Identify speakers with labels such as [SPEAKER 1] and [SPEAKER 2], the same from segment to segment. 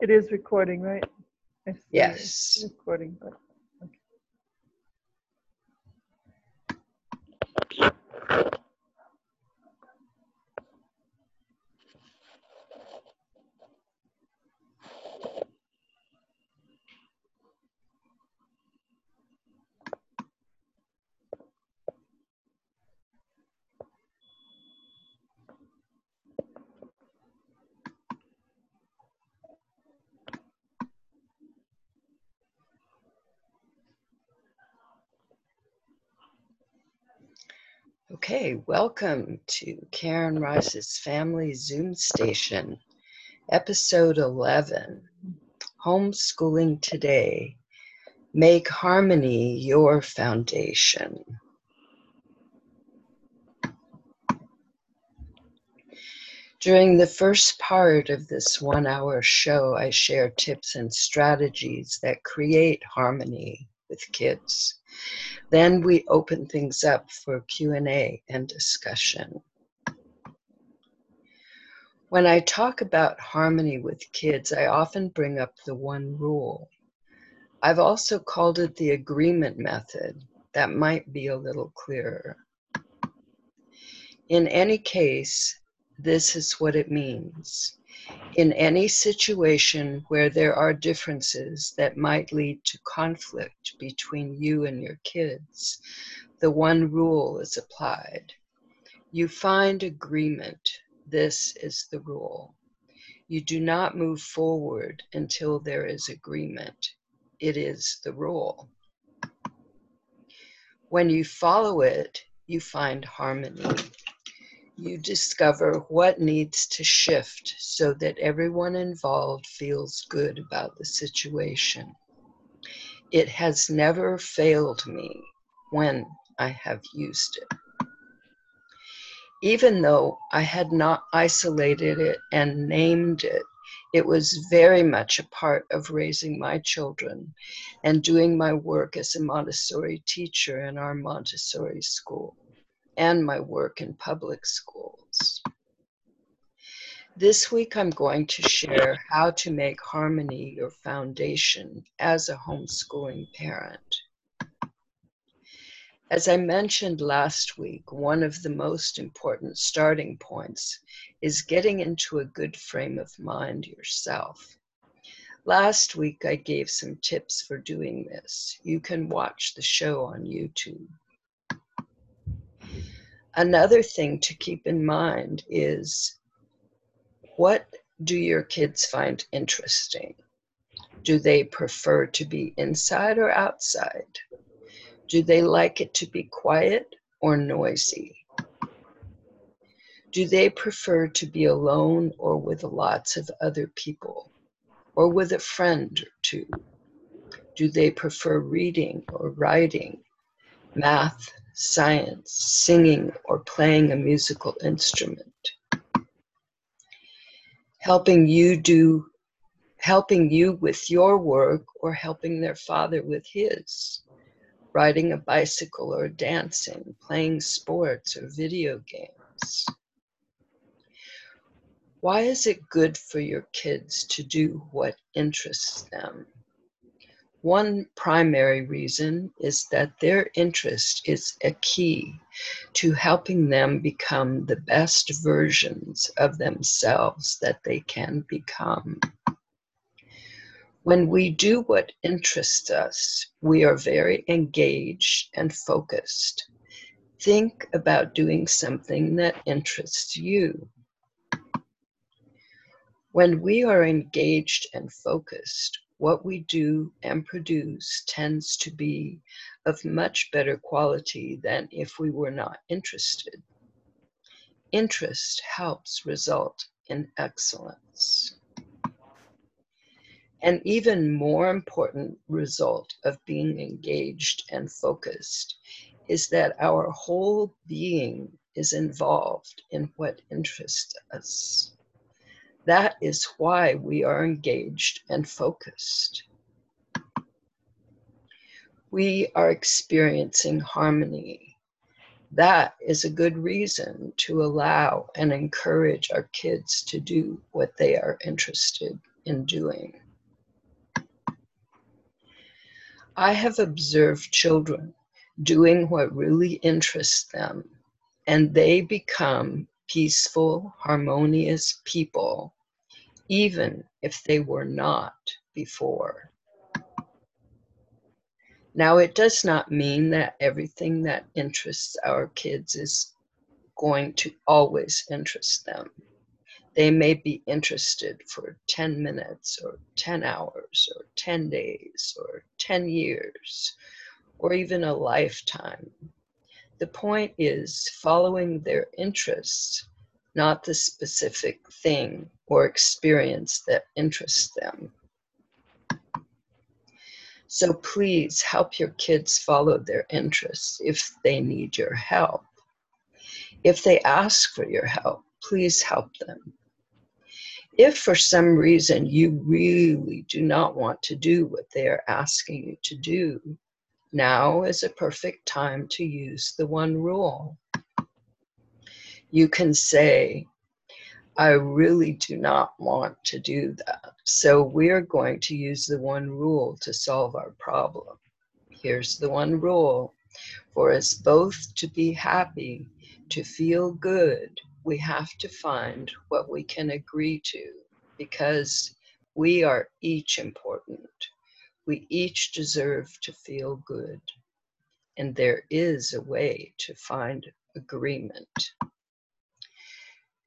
[SPEAKER 1] It is recording, right? I see
[SPEAKER 2] Yes.
[SPEAKER 1] it's Recording, but.
[SPEAKER 2] Okay, welcome to Karen Rice's Family Zoom Station, episode 11 Homeschooling Today. Make harmony your foundation. During the first part of this one hour show, I share tips and strategies that create harmony with kids. Then we open things up for Q&A and discussion. When I talk about harmony with kids, I often bring up the one rule. I've also called it the agreement method. That might be a little clearer. In any case, this is what it means. In any situation where there are differences that might lead to conflict between you and your kids, the one rule is applied. You find agreement. This is the rule. You do not move forward until there is agreement. It is the rule. When you follow it, you find harmony you discover what needs to shift so that everyone involved feels good about the situation. It has never failed me when I have used it. Even though I had not isolated it and named it, it was very much a part of raising my children and doing my work as a Montessori teacher in our Montessori school and my work in public schools. This week, I'm going to share how to make harmony your foundation as a homeschooling parent. As I mentioned last week, one of the most important starting points is getting into a good frame of mind yourself. Last week, I gave some tips for doing this. You can watch the show on YouTube. Another thing to keep in mind is what do your kids find interesting? Do they prefer to be inside or outside? Do they like it to be quiet or noisy? Do they prefer to be alone or with lots of other people or with a friend or two? Do they prefer reading or writing, math, science, singing, or playing a musical instrument. Helping you do, helping you with your work or helping their father with his. Riding a bicycle or dancing, playing sports or video games. Why is it good for your kids to do what interests them? One primary reason is that their interest is a key to helping them become the best versions of themselves that they can become. When we do what interests us, we are very engaged and focused. Think about doing something that interests you. When we are engaged and focused, what we do and produce tends to be of much better quality than if we were not interested. Interest helps result in excellence. An even more important result of being engaged and focused is that our whole being is involved in what interests us. That is why we are engaged and focused. We are experiencing harmony. That is a good reason to allow and encourage our kids to do what they are interested in doing. I have observed children doing what really interests them, and they become peaceful, harmonious people, even if they were not before. Now, it does not mean that everything that interests our kids is going to always interest them. They may be interested for 10 minutes or 10 hours or 10 days or 10 years or even a lifetime. The point is following their interests, not the specific thing or experience that interests them. So please help your kids follow their interests if they need your help. If they ask for your help, please help them. If for some reason you really do not want to do what they are asking you to do, now is a perfect time to use the one rule. You can say, I really do not want to do that. So we're going to use the one rule to solve our problem. Here's the one rule for us both to be happy, to feel good, we have to find what we can agree to because we are each important. We each deserve to feel good. And there is a way to find agreement.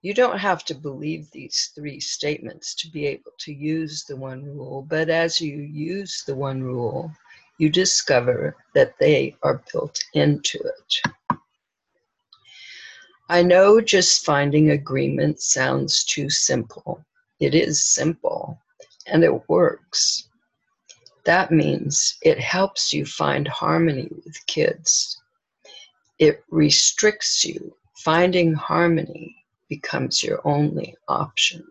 [SPEAKER 2] You don't have to believe these three statements to be able to use the one rule, but as you use the one rule, you discover that they are built into it. I know just finding agreement sounds too simple. It is simple and it works. That means it helps you find harmony with kids. It restricts you. Finding harmony becomes your only option.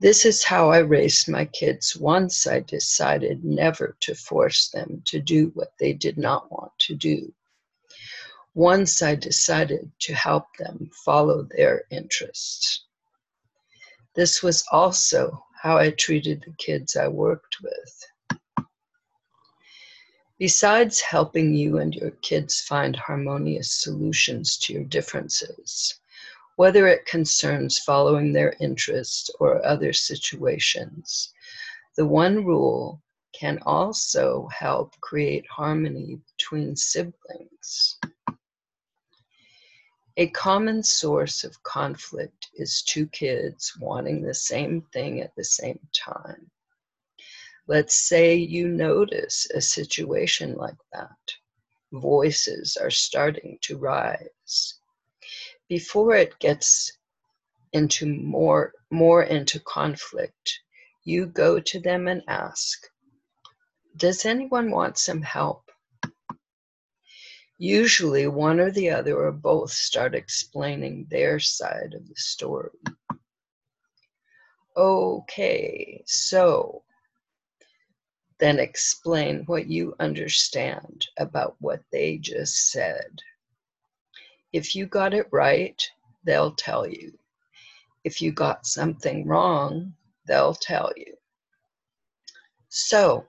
[SPEAKER 2] This is how I raised my kids once I decided never to force them to do what they did not want to do. Once I decided to help them follow their interests. This was also how I treated the kids I worked with. Besides helping you and your kids find harmonious solutions to your differences, whether it concerns following their interests or other situations, the one rule can also help create harmony between siblings. A common source of conflict is two kids wanting the same thing at the same time. Let's say you notice a situation like that. Voices are starting to rise. Before it gets into more more into conflict, you go to them and ask, "Does anyone want some help?" Usually one or the other or both start explaining their side of the story. Okay, so then explain what you understand about what they just said. If you got it right, they'll tell you. If you got something wrong, they'll tell you. So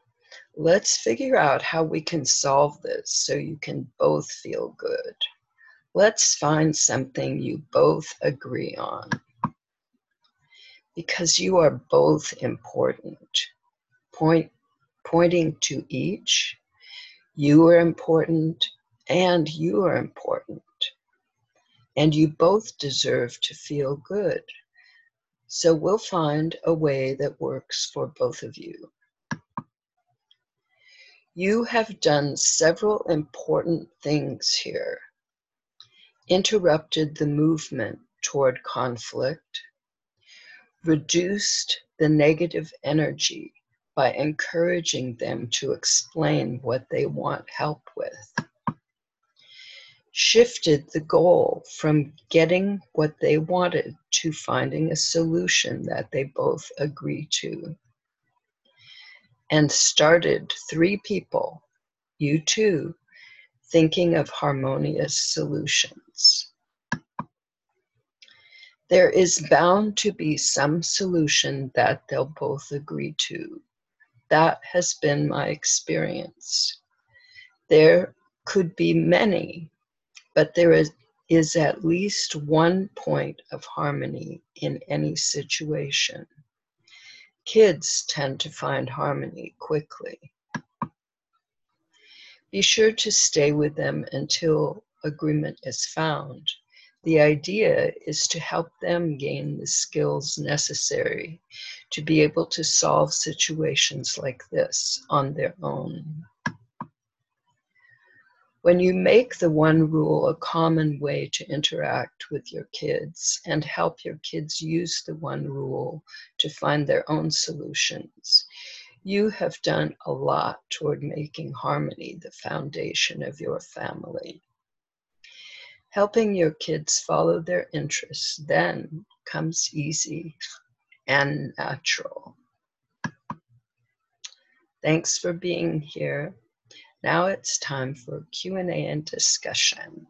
[SPEAKER 2] let's figure out how we can solve this so you can both feel good. Let's find something you both agree on. Because you are both important. Point pointing to each. You are important and you are important. And you both deserve to feel good. So we'll find a way that works for both of you. You have done several important things here. Interrupted the movement toward conflict, reduced the negative energy by encouraging them to explain what they want help with. Shifted the goal from getting what they wanted to finding a solution that they both agree to. And started three people, you too, thinking of harmonious solutions. there is bound to be some solution that they'll both agree to. That has been my experience. There could be many, but there is, is at least one point of harmony in any situation. Kids tend to find harmony quickly. Be sure to stay with them until agreement is found. The idea is to help them gain the skills necessary to be able to solve situations like this on their own. When you make the one rule a common way to interact with your kids and help your kids use the one rule to find their own solutions, you have done a lot toward making harmony the foundation of your family. Helping your kids follow their interests then comes easy and natural. Thanks for being here. Now it's time for Q&A and discussion.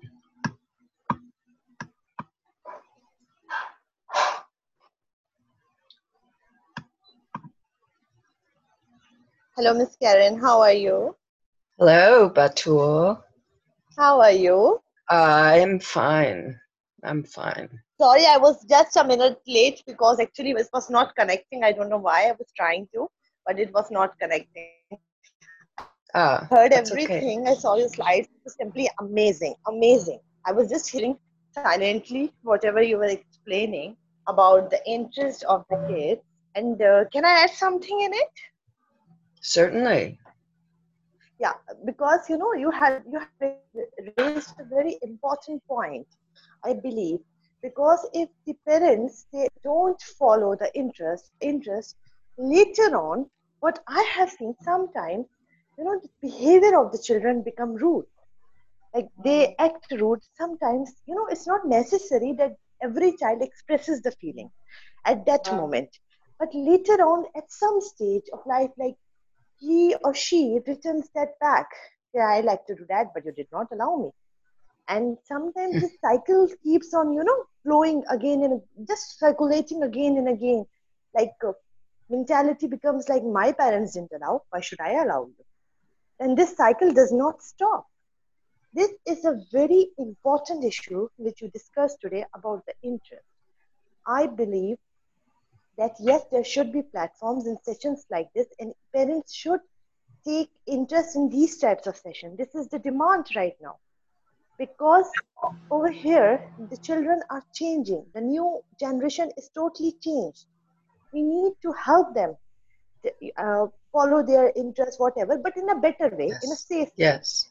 [SPEAKER 3] Hello, Miss Karen. How are you?
[SPEAKER 2] Hello, Batul.
[SPEAKER 3] How are you?
[SPEAKER 2] I'm fine. I'm fine.
[SPEAKER 3] Sorry, I was just a minute late because actually it was not connecting. I don't know why I was trying to, but it was not connecting.
[SPEAKER 2] Ah,
[SPEAKER 3] Heard
[SPEAKER 2] that's okay.
[SPEAKER 3] everything. I saw your slides. It was simply amazing. Amazing. I was just hearing silently whatever you were explaining about the interest of the kids. And uh, can I add something in it?
[SPEAKER 2] Certainly.
[SPEAKER 3] yeah because you know you have you have raised a very important point i believe because if the parents they don't follow the interest interest later on what i have seen sometimes you know the behavior of the children become rude like they act rude sometimes you know it's not necessary that every child expresses the feeling at that moment but later on at some stage of life like he or she returns that back. Yeah, I like to do that, but you did not allow me. And sometimes the cycle keeps on, you know, flowing again and just circulating again and again. Like uh, mentality becomes like my parents didn't allow, why should I allow you? And this cycle does not stop. This is a very important issue which you discussed today about the interest. I believe that yes, there should be platforms and sessions like this, and parents should take interest in these types of sessions. This is the demand right now. Because over here, the children are changing. The new generation is totally changed. We need to help them uh, follow their interests, whatever, but in a better way, in a safe way.
[SPEAKER 2] Yes.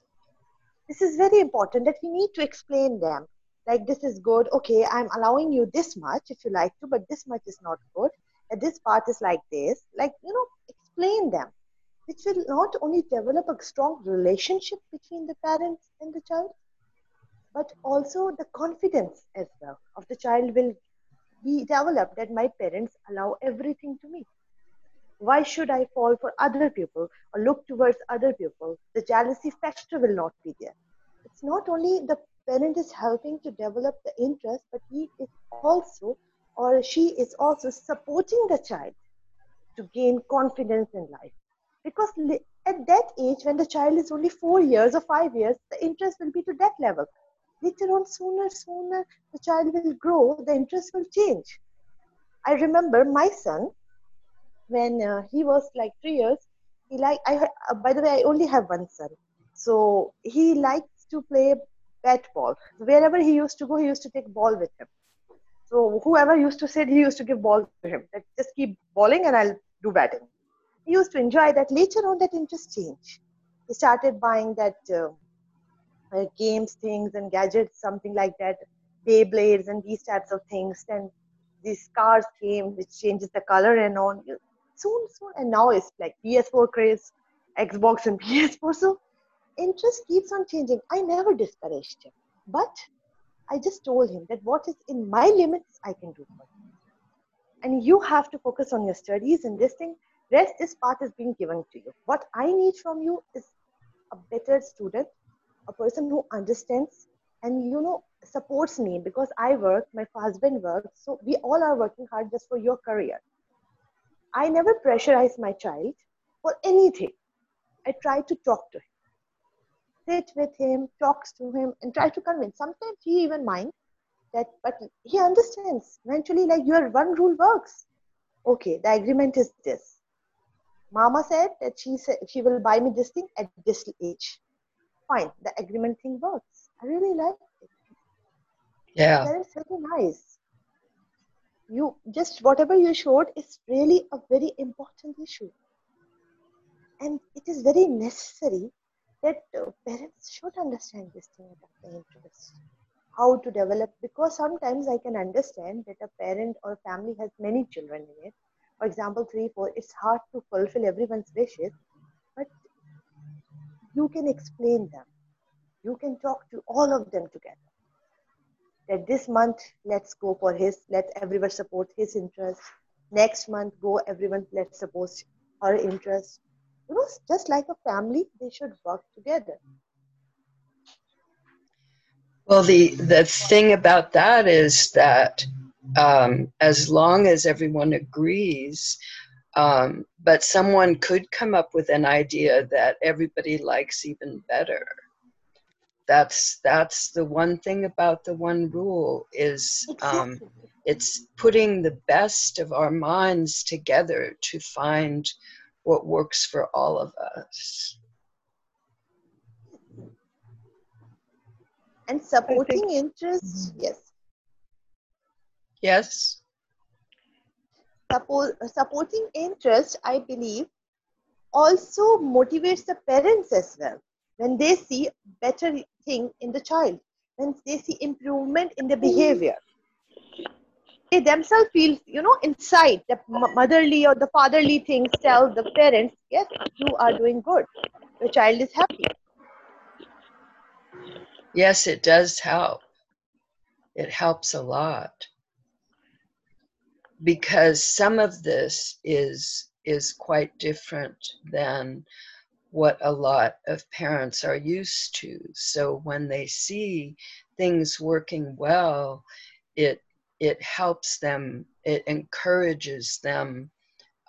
[SPEAKER 3] this is very important that we need to explain them. Like this is good. Okay i'm allowing you this much if you like to but this much is not good. And this part is like this. Like you know explain them. Which will not only develop a strong relationship between the parents and the child but also the confidence as well of the child will be developed that my parents allow everything to me why should I fall for other people or look towards other people? The jealousy factor will not be there. It's not only the parent is helping to develop the interest, but he is also or she is also supporting the child to gain confidence in life. Because at that age, when the child is only four years or five years, the interest will be to that level. Later on, sooner, sooner the child will grow, the interest will change. I remember my son, when uh, he was like three years he like i uh, by the way i only have one son. So he likes to play bat ball. Wherever he used to go he used to take ball with him. So whoever used to sit he used to give ball to him. Just keep balling and i'll do batting. He used to enjoy that. Later on that interest changed. He started buying that uh, uh, games things and gadgets something like that Beyblades and these types of things. Then these cars came which changes the color and on soon soon and now it's like ps4 craze xbox and ps4 so interest keeps on changing. I never discouraged him but i just told him that what is in my limits i can do for you. And you have to focus on your studies and this thing. Rest this part is being given to you. What i need from you is a better student a person who understands and you know supports me because I work, my husband works, so we all are working hard just for your career. I never pressurize my child for anything. I try to talk to him, sit with him, talks to him, and try to convince. Sometimes he even minds that, but he understands eventually, like your one rule works. Okay, the agreement is this. Mama said that she said she will buy me this thing at this age. Fine, the agreement thing works. I really like it.
[SPEAKER 2] Yeah.
[SPEAKER 3] That is very nice. You just whatever you showed is really a very important issue, and it is very necessary that uh, parents should understand this thing about the interest, how to develop. Because sometimes I can understand that a parent or family has many children in it. For example, three, four. It's hard to fulfill everyone's wishes, but you can explain them. You can talk to all of them together that this month let's go for his let everyone support his interest. Next month go everyone let's support her interest. You know just like a family they should work together.
[SPEAKER 2] Well, the the thing about that is that um, as long as everyone agrees, um, but someone could come up with an idea that everybody likes even better. That's that's the one thing about the one rule is um, it's putting the best of our minds together to find what works for all of us.
[SPEAKER 3] and supporting interests yes
[SPEAKER 2] Yes.
[SPEAKER 3] support, supporting interest i believe also motivates the parents as well when they see better thing in the child when they see improvement in the mm-hmm. behavior they themselves feel you know inside the motherly or the fatherly things tell the parents yes you are doing good your child is happy
[SPEAKER 2] Yes, it does help. It helps a lot. Because some of this is is quite different than what a lot of parents are used to. So when they see things working well, it it helps them, it encourages them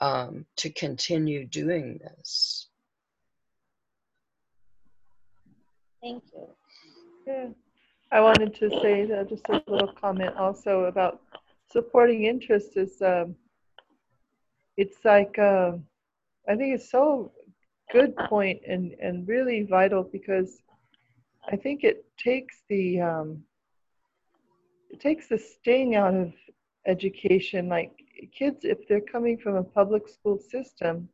[SPEAKER 2] um, to continue doing this.
[SPEAKER 3] thank you
[SPEAKER 1] Yeah. I wanted to say that just a little comment also about supporting interest is um, it's like uh, I think it's so good point and and really vital because I think it takes the um, it takes the sting out of education. Like kids, if they're coming from a public school system,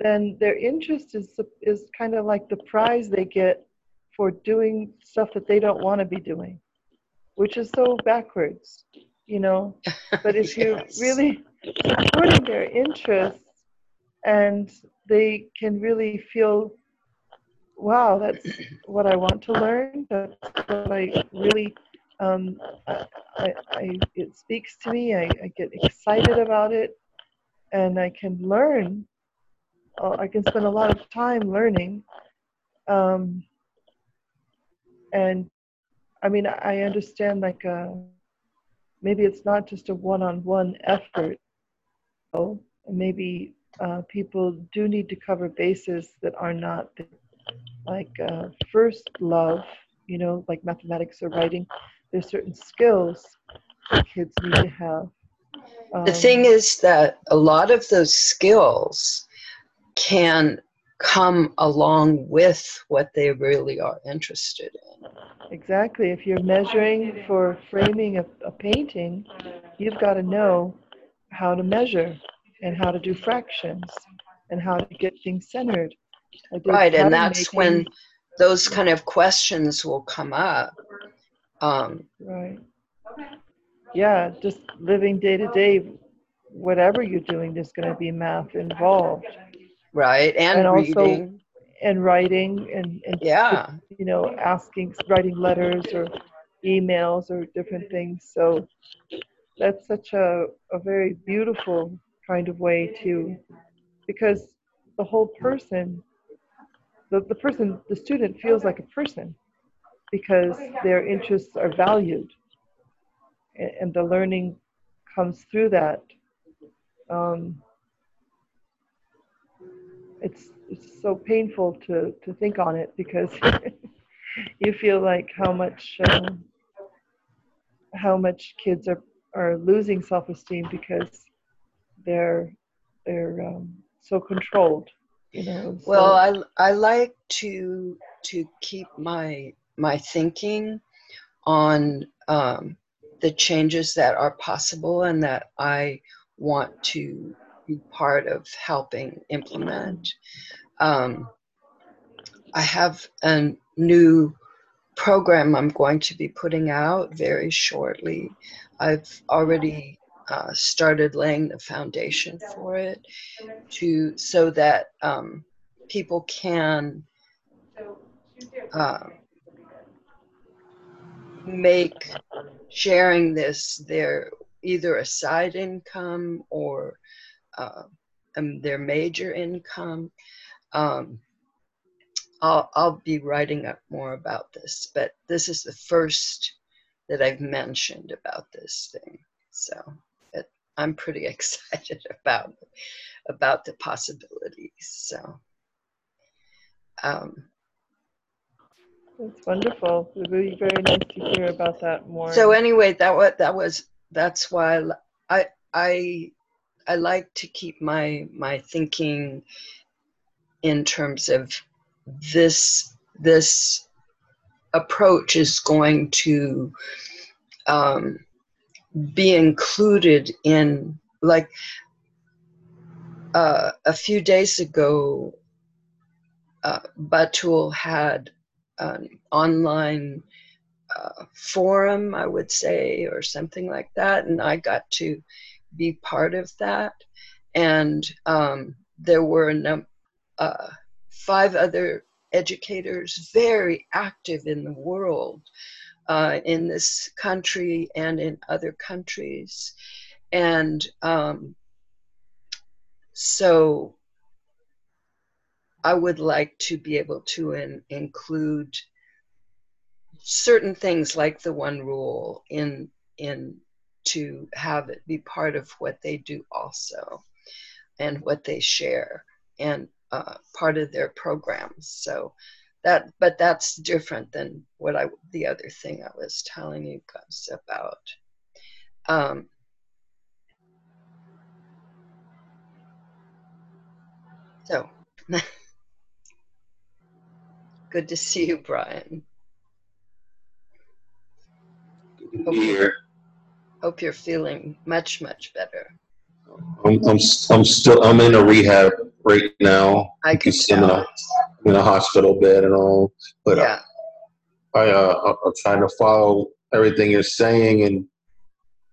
[SPEAKER 1] then their interest is is kind of like the prize they get for doing stuff that they don't want to be doing, which is so backwards, you know. But if you're really supporting their interests and they can really feel, wow, that's what I want to learn, that's what I really, um, I, I, it speaks to me, I, I get excited about it, and I can learn. Uh, I can spend a lot of time learning. Um, and I mean, I understand like uh, maybe it's not just a one-on-one effort. Maybe uh, people do need to cover bases that are not like uh, first love, you know, like mathematics or writing. There's certain skills that kids need to have.
[SPEAKER 2] The
[SPEAKER 1] Um,
[SPEAKER 2] thing is that a lot of those skills can come along with what they really are interested in.
[SPEAKER 1] Exactly. If you're measuring for framing a, a painting, you've got to know how to measure and how to do fractions and how to get things centered.
[SPEAKER 2] Right, and that's when those kind of questions will come up. Um,
[SPEAKER 1] Right. Yeah, just living day to day, whatever you're doing, there's going to be math involved
[SPEAKER 2] right, and,
[SPEAKER 1] And also-
[SPEAKER 2] reading.
[SPEAKER 1] and writing and, and
[SPEAKER 2] Yeah,
[SPEAKER 1] you know, asking, writing letters or emails or different things. So that's such a, a very beautiful kind of way to, because the whole person, the, the person, the student feels like a person. because their interests are valued and the learning comes through that. Um, it's, it's so painful to, to think on it because you feel like how much um, how much kids are, are losing self-esteem because they're they're um, so controlled you know so.
[SPEAKER 2] well i i like to to keep my my thinking on um, the changes that are possible and that i want to be part of helping implement um, i have a new program i'm going to be putting out very shortly i've already uh, started laying the foundation for it to so that um, people can uh, make sharing this their either a side income or uh, um, their major income. Um, I'll, I'll be writing up more about this, but this is the first that I've mentioned about this thing. So I'm pretty excited about about the possibilities. So, um,
[SPEAKER 1] it's wonderful. It would be very nice to hear about that more.
[SPEAKER 2] So anyway, that was that was that's why I I I like to keep my my thinking in terms of this this approach is going to um, be included in like uh, a few days ago uh, batul had an online uh, forum i would say or something like that and i got to be part of that. And um, there were num- uh, five other educators very active in the world uh, in this country and in other countries. And um, so I would like to be able to in, include certain things like the one rule in in to have it be part of what they do also and what they share and uh, part of their programs so that but that's different than what i the other thing i was telling you guys about. Um, so good to see you brian. Hope, you're, hope you're feeling much much better.
[SPEAKER 4] I'm, I'm, I'm still I'm in a rehab right now.
[SPEAKER 2] I can tell
[SPEAKER 4] in a hospital bed and all. But
[SPEAKER 2] yeah.
[SPEAKER 4] I, I uh, I'm trying to follow everything you're saying, and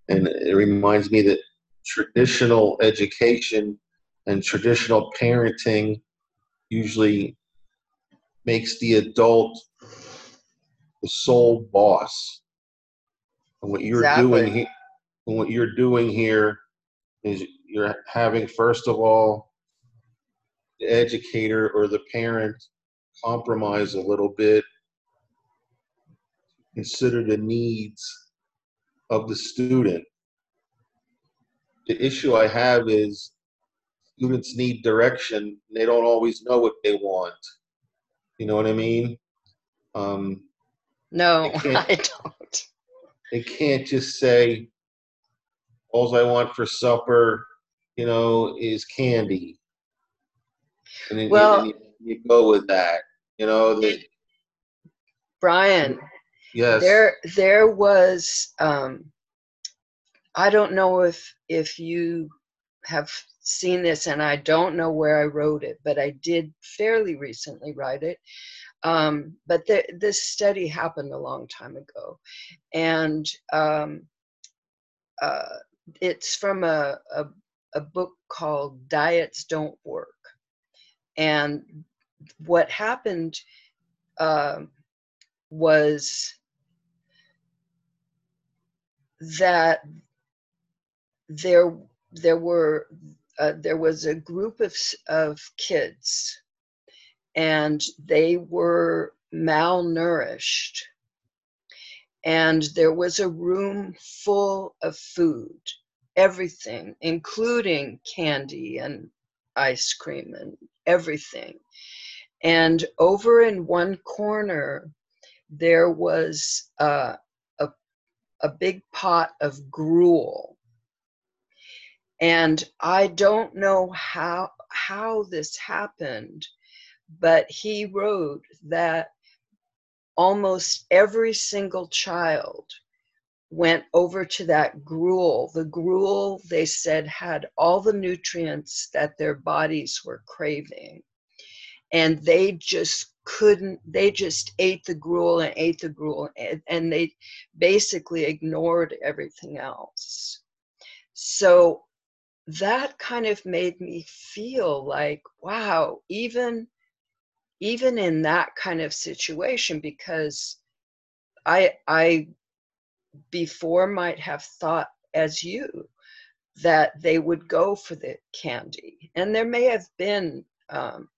[SPEAKER 4] and it reminds me that traditional education and traditional parenting usually makes the adult the sole boss. And what you're
[SPEAKER 2] exactly.
[SPEAKER 4] doing here, and what you're doing here is you're having first of all educator or the parent compromise a little bit, consider the needs of the student. The issue I have is students need direction. They don't always know what they want. You know what I mean? Um,
[SPEAKER 2] no, I don't.
[SPEAKER 4] They can't just say, all I want for supper, you know, is candy and then
[SPEAKER 2] well,
[SPEAKER 4] you, you, go with that. You know, the,
[SPEAKER 2] Brian.
[SPEAKER 4] Yes.
[SPEAKER 2] There, there was. Um, I don't know if if you have seen this, and I don't know where I wrote it, but I did fairly recently write it. Um, but the, this study happened a long time ago, and um, uh, it's from a, a, a book called Diets Don't Work and what happened uh, was that there there were uh, there was a group of of kids and they were malnourished. And there was a room full of food, everything, including candy and ice cream and everything. And over in one corner, there was uh, a, a big pot of gruel. And I don't know how, how this happened, but he wrote that almost every single child went over to that gruel. The gruel, they said, had all the nutrients that their bodies were craving. And they just couldn't, they just ate the gruel and ate the gruel, and, and they basically ignored everything else. So that kind of made me feel like, wow, even even in that kind of situation because i i before might have thought as you that they would go for the candy. And there may have been um,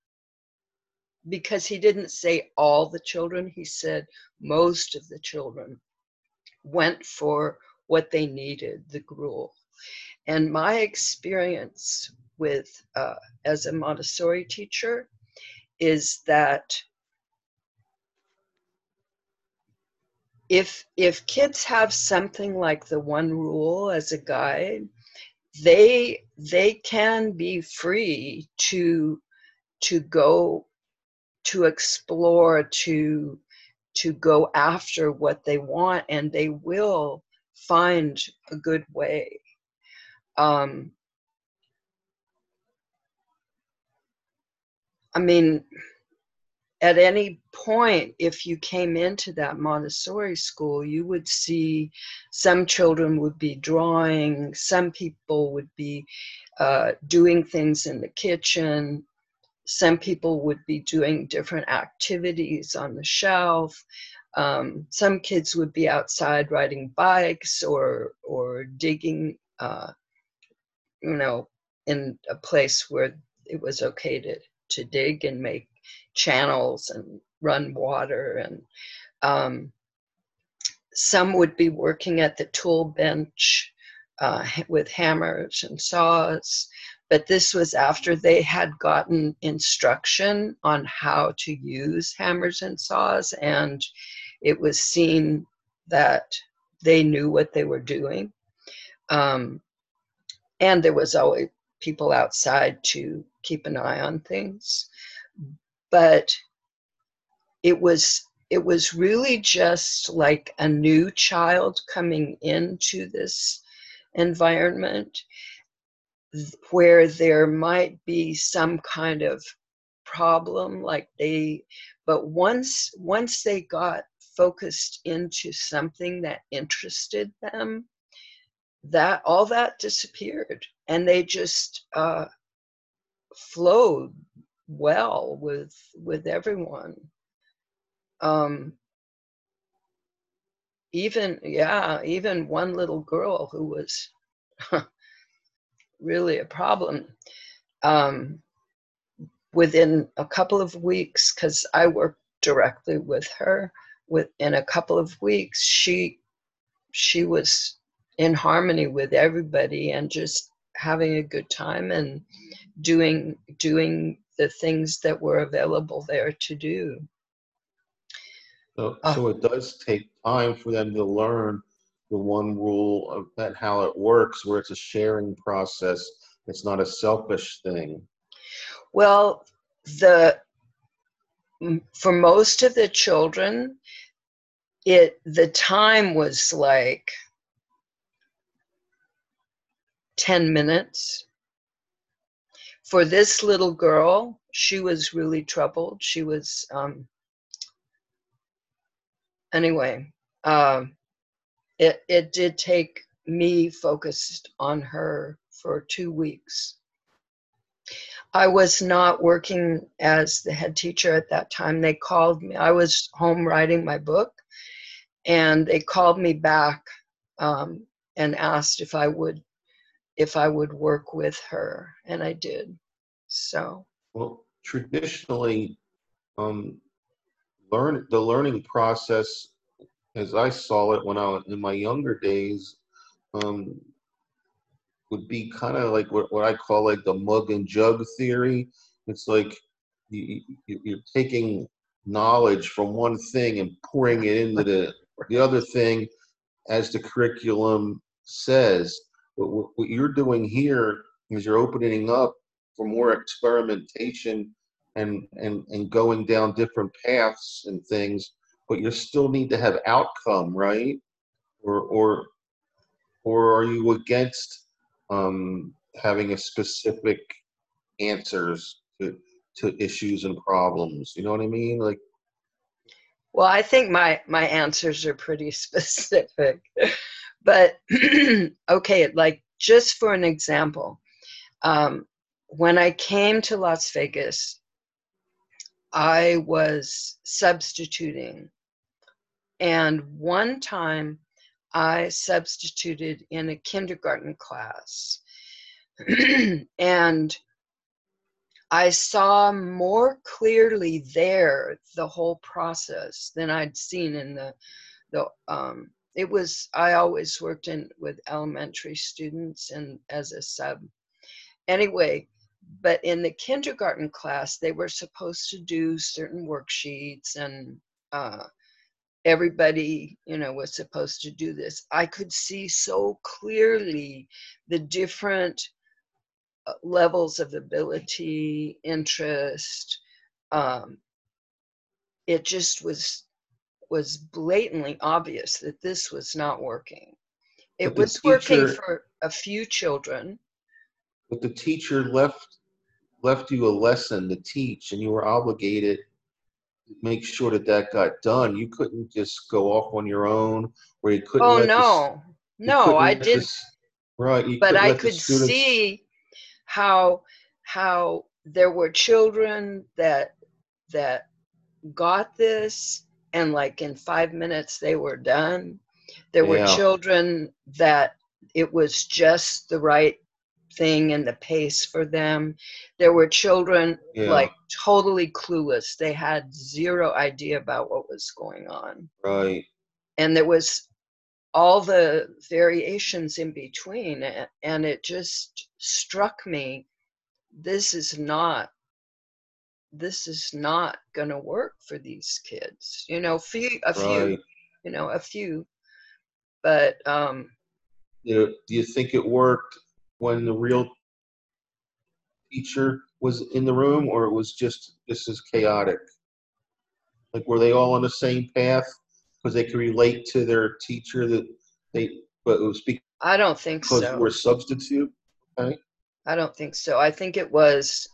[SPEAKER 2] because he didn't say all the children he said most of the children went for what they needed the gruel. And my experience with uh, as a montessori teacher is that if if kids have something like the one rule as a guide they they can be free to to go to explore to to go after what they want and they will find a good way. Um, I mean, at any point, if you came into that Montessori school, you would see some children would be drawing, some people would be uh, doing things in the kitchen, some people would be doing different activities on the shelf. Um, some kids would be outside riding bikes or or digging, uh, you know, in a place where it was okay to to dig and make channels and run water and um, some would be working at the tool bench uh, with hammers and saws but this was after they had gotten instruction on how to use hammers and saws and it was seen that they knew what they were doing. Um, and there was always people outside to keep an eye on things but it was it was really just like a new child coming into this environment where there might be some kind of problem like they but once once they got focused into something that interested them that all that disappeared and they just uh, flowed well with with everyone. Um even yeah even one little girl who was really a problem um within a couple of weeks because i worked directly with her within a couple of weeks she she was in harmony with everybody and just having a good time and doing doing the things that were available there to do.
[SPEAKER 4] So, uh, so it does take time for them to learn the one rule of that how it works, where it's a sharing process. It's not a selfish thing.
[SPEAKER 2] Well, the for most of the children, it the time was like 10 minutes for this little girl, she was really troubled. She was, um, anyway, um, it, it did take me focused on her for two weeks. I was not working as the head teacher at that time. They called me. I was home writing my book, and they called me back um, and asked if I would if I would work with her, and I did. So.
[SPEAKER 4] Well, traditionally, um, learn the learning process as I saw it when I was in my younger days, um, would be kind of like what, what I call like the mug and jug theory. It's like you, you, you're taking knowledge from one thing and pouring it into the the other thing as the curriculum says. What, what you're doing here is you're opening up for more experimentation and and and going down different paths and things but you still need to have outcome right? Or or or are you against um, having a specific answers to to issues and problems? You know what i mean? Like
[SPEAKER 2] well i think my my answers are pretty specific but okay like just for an example um, when i came to las vegas I was substituting. And one time I substituted in a kindergarten class. and I saw more clearly there the whole process than I'd seen in the the um it was I always worked in with elementary students and as a sub. Anyway, but in the kindergarten class they were supposed to do certain worksheets and uh, everybody you know was supposed to do this i could see so clearly the different uh, levels of ability interest um, it just was was blatantly obvious that this was not working. It was teacher, working for a few children.
[SPEAKER 4] But the teacher left left you a lesson to teach and you were obligated to make sure that that got done. You couldn't just go off on your own or you couldn't
[SPEAKER 2] oh no the, no. i did
[SPEAKER 4] right
[SPEAKER 2] but i could students... see how how there were children that that got this and like in five minutes they were done there yeah. were children that it was just the right thing and the pace for them. There were children yeah. like totally clueless. They had zero idea about what was going on.
[SPEAKER 4] Right.
[SPEAKER 2] And there was all the variations in between and it just struck me this is not this is not going to work for these kids you know few a few right. you know a few but um
[SPEAKER 4] you know, do you think it worked when the real teacher was in the room, or it was just this is chaotic? Like, were they all on the same path because they could relate to their teacher that they, but it was because
[SPEAKER 2] I don't think so.
[SPEAKER 4] We're substitute. Okay.
[SPEAKER 2] I don't think so. I think it was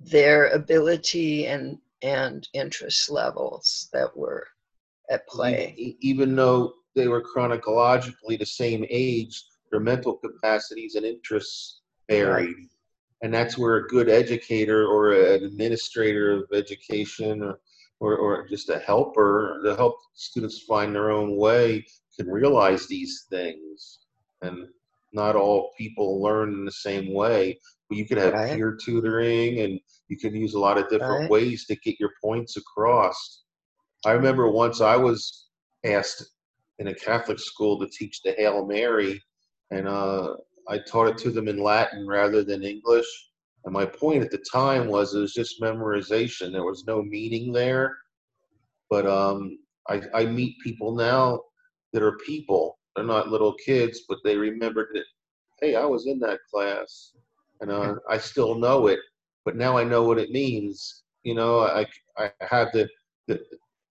[SPEAKER 2] their ability and and interest levels that were at play.
[SPEAKER 4] Even though they were chronologically the same age, their mental capacities and interests varied. And that's where a good educator or an administrator of education or, or, or just a helper to help students find their own way can realize these things. And not all people learn in the same way. You could have right. peer tutoring and you can use a lot of different right. ways to get your points across. I remember once I was asked in a Catholic school to teach the Hail Mary, and uh, I taught it to them in Latin rather than English. And my point at the time was it was just memorization. There was no meaning there. But um, I, I meet people now that are people. They're not little kids, but they remembered that, hey, I was in that class. And uh, I still know it, but now I know what it means. You know, I, I have the, the,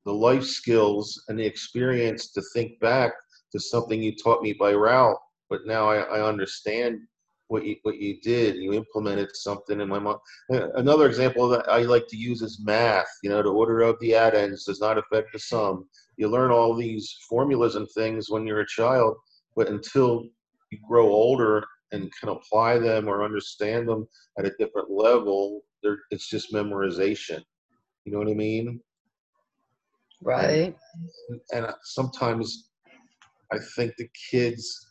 [SPEAKER 4] the life skills and the experience to think back to something you taught me by route but now I, I understand what you what you did. You implemented something in my mind. Another example that I like to use is math. You know, the order of the addends does not affect the sum. You learn all these formulas and things when you're a child, but until you grow older and can apply them or understand them at a different level, it's just memorization. You know what I mean?
[SPEAKER 2] Right.
[SPEAKER 4] And, and sometimes I think the kids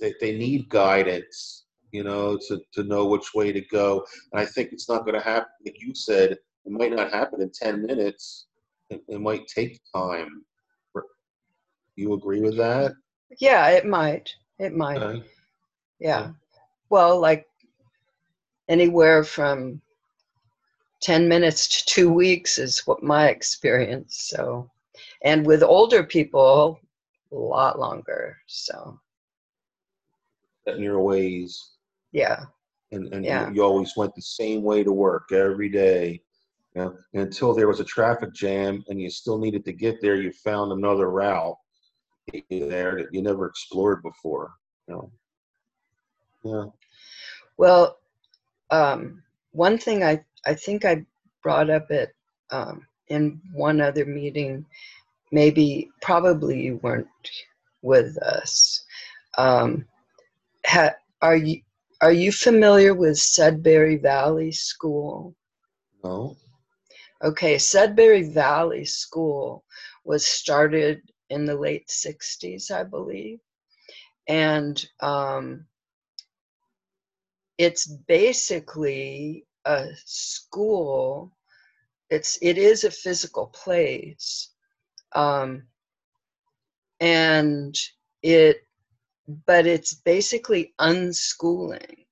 [SPEAKER 4] they, they need guidance, you know, to, to know which way to go. And I think it's not going to happen, like you said, it might not happen in 10 minutes. it, it might take time. You agree with that?
[SPEAKER 2] Yeah, it might. It might.
[SPEAKER 4] Okay. Uh-huh.
[SPEAKER 2] Yeah. Well, like anywhere from 10 minutes to two weeks is what my experience. So, and with older people, a lot longer. So,
[SPEAKER 4] In your ways,
[SPEAKER 2] yeah.
[SPEAKER 4] and, and
[SPEAKER 2] Yeah.
[SPEAKER 4] you, you always went the same way to work every day. You know, until there was a traffic jam and you still needed to get there, you found another route get there that you never explored before. You know? Yeah.
[SPEAKER 2] Well, um, one thing I, I think I brought up it um, in one other meeting, maybe probably you weren't with us. Um, ha, are you are you familiar with Sudbury Valley School?
[SPEAKER 4] No.
[SPEAKER 2] Okay, Sudbury Valley School was started in the late 60s, I believe. And um, it's basically a school. It's it is a physical place, um, and it, but it's basically unschooling.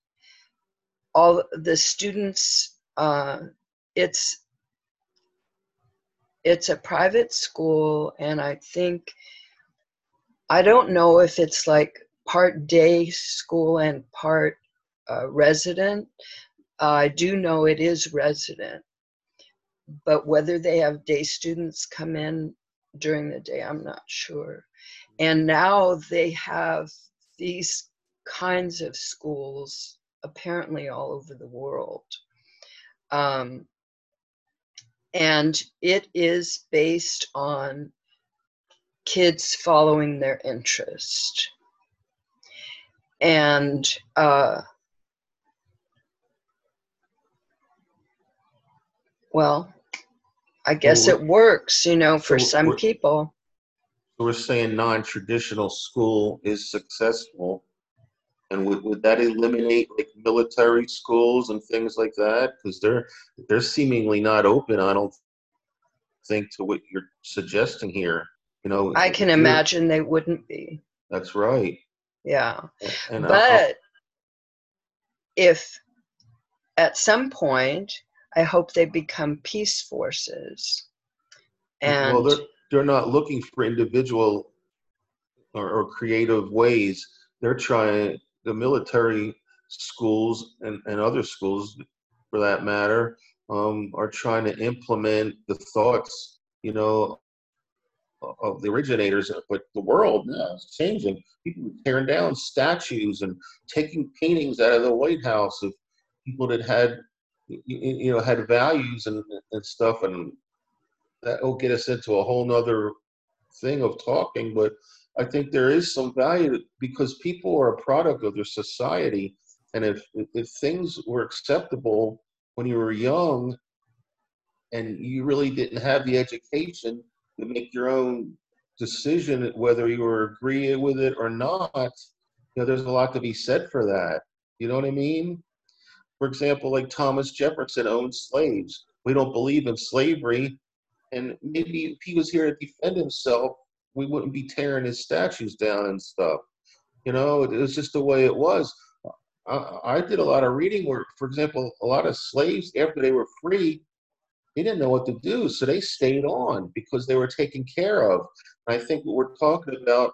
[SPEAKER 2] All the students, uh, it's it's a private school, and I think I don't know if it's like part day school and part uh, resident. Uh, I do know it is resident, but whether they have day students come in during the day, I'm not sure. And now they have these kinds of schools apparently all over the world. Um, and it is based on kids following their interest. And uh, well, I guess it works, you know, for
[SPEAKER 4] so
[SPEAKER 2] some people.
[SPEAKER 4] So we're saying non-traditional school is successful. And would, would that eliminate like military schools and things like that? Because they're they're seemingly not open. I don't think to what you're suggesting here. You know,
[SPEAKER 2] I can imagine they wouldn't be.
[SPEAKER 4] That's right.
[SPEAKER 2] Yeah.
[SPEAKER 4] And
[SPEAKER 2] But if at some point, I hope they become peace forces. And
[SPEAKER 4] well, they're they're not looking for individual or, or creative ways. They're trying the military schools and, and other schools, for that matter, um, are trying to implement the thoughts, you know, of the originators. But the world now is changing. People are tearing down statues and taking paintings out of the White House of people that had, you, know, had values and, and stuff and that will get us into a whole nother thing of talking but i think there is some value because people are a product of their society. And if if things were acceptable when you were young and you really didn't have the education to make your own decision whether you were agree with it or not you know there's a lot to be said for that. You know what i mean? For example like thomas jefferson owned slaves. We don't believe in slavery. And maybe if he was here to defend himself, we wouldn't be tearing his statues down and stuff. You know, it was just the way it was. I, I did a lot of reading where, for example, a lot of slaves, after they were free, they didn't know what to do, so they stayed on because they were taken care of. And I think what we're talking about,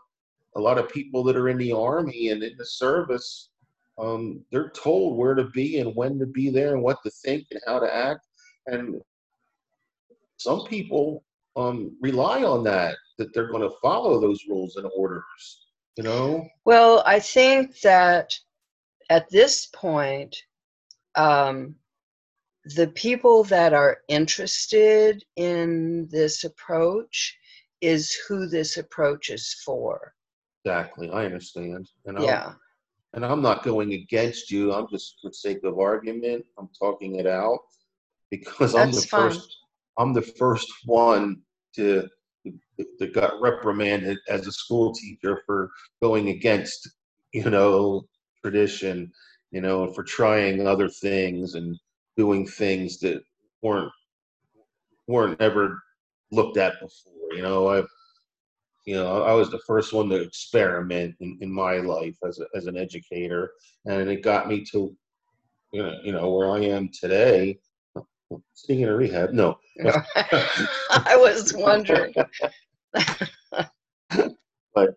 [SPEAKER 4] a lot of people that are in the army and in the service, um, they're told where to be and when to be there and what to think and how to act. And some people um, rely on that that they're going to follow those rules and orders you know
[SPEAKER 2] Well, I think that at this point, um, the people that are interested in this approach is who this approach is for.
[SPEAKER 4] exactly i understand and I'm,
[SPEAKER 2] Yeah.
[SPEAKER 4] and i'm not going against you i'm just for sake of argument i'm talking it out because i'm the
[SPEAKER 2] fine.
[SPEAKER 4] first i'm the first one to that got reprimanded as a school teacher for going against you know tradition you know for trying other things and doing things that weren't weren't ever looked at before. You know, I you know I was the first one to experiment in, in my life as a, as an educator, and it got me to you know you know where I am today. Sitting in a rehab, no.
[SPEAKER 2] I was wondering.
[SPEAKER 4] but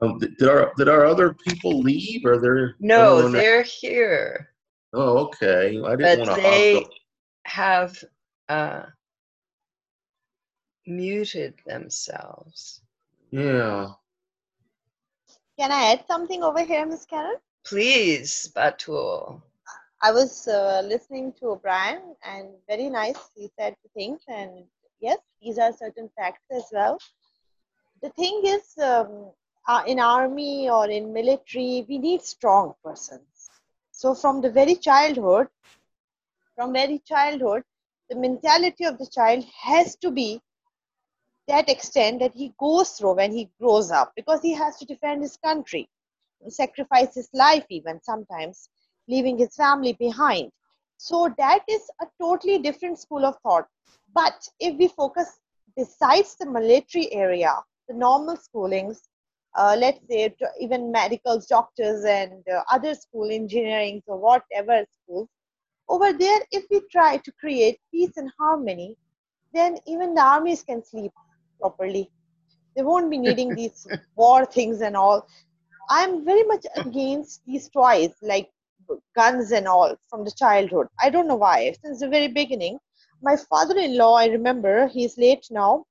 [SPEAKER 4] um, did our did our other people leave? Or they're
[SPEAKER 2] no, they're here,
[SPEAKER 4] Oh, okay. I didn't want to.
[SPEAKER 2] they have uh, muted themselves.
[SPEAKER 4] Yeah.
[SPEAKER 3] Can I add something over here, Miss Karen?
[SPEAKER 2] Please, Batul.
[SPEAKER 3] I was uh, listening to O'Brien and very nice. He said things, and yes, these are certain facts as well. The thing is, um, uh, in army or in military, we need strong persons. So from the very childhood, from very childhood, the mentality of the child has to be that extent that he goes through when he grows up because he has to defend his country, sacrifice his life even sometimes leaving his family behind. So that is a totally different school of thought. But if we focus besides the military area, the normal schoolings, uh, let's say even medicals, doctors, and uh, other school, engineering, or whatever schools, over there, if we try to create peace and harmony, then even the armies can sleep properly. They won't be needing these war things and all. I'm very much against these toys like guns and all from the childhood. I don't know why. Since the very beginning, my father-in-law, I remember, he's late now.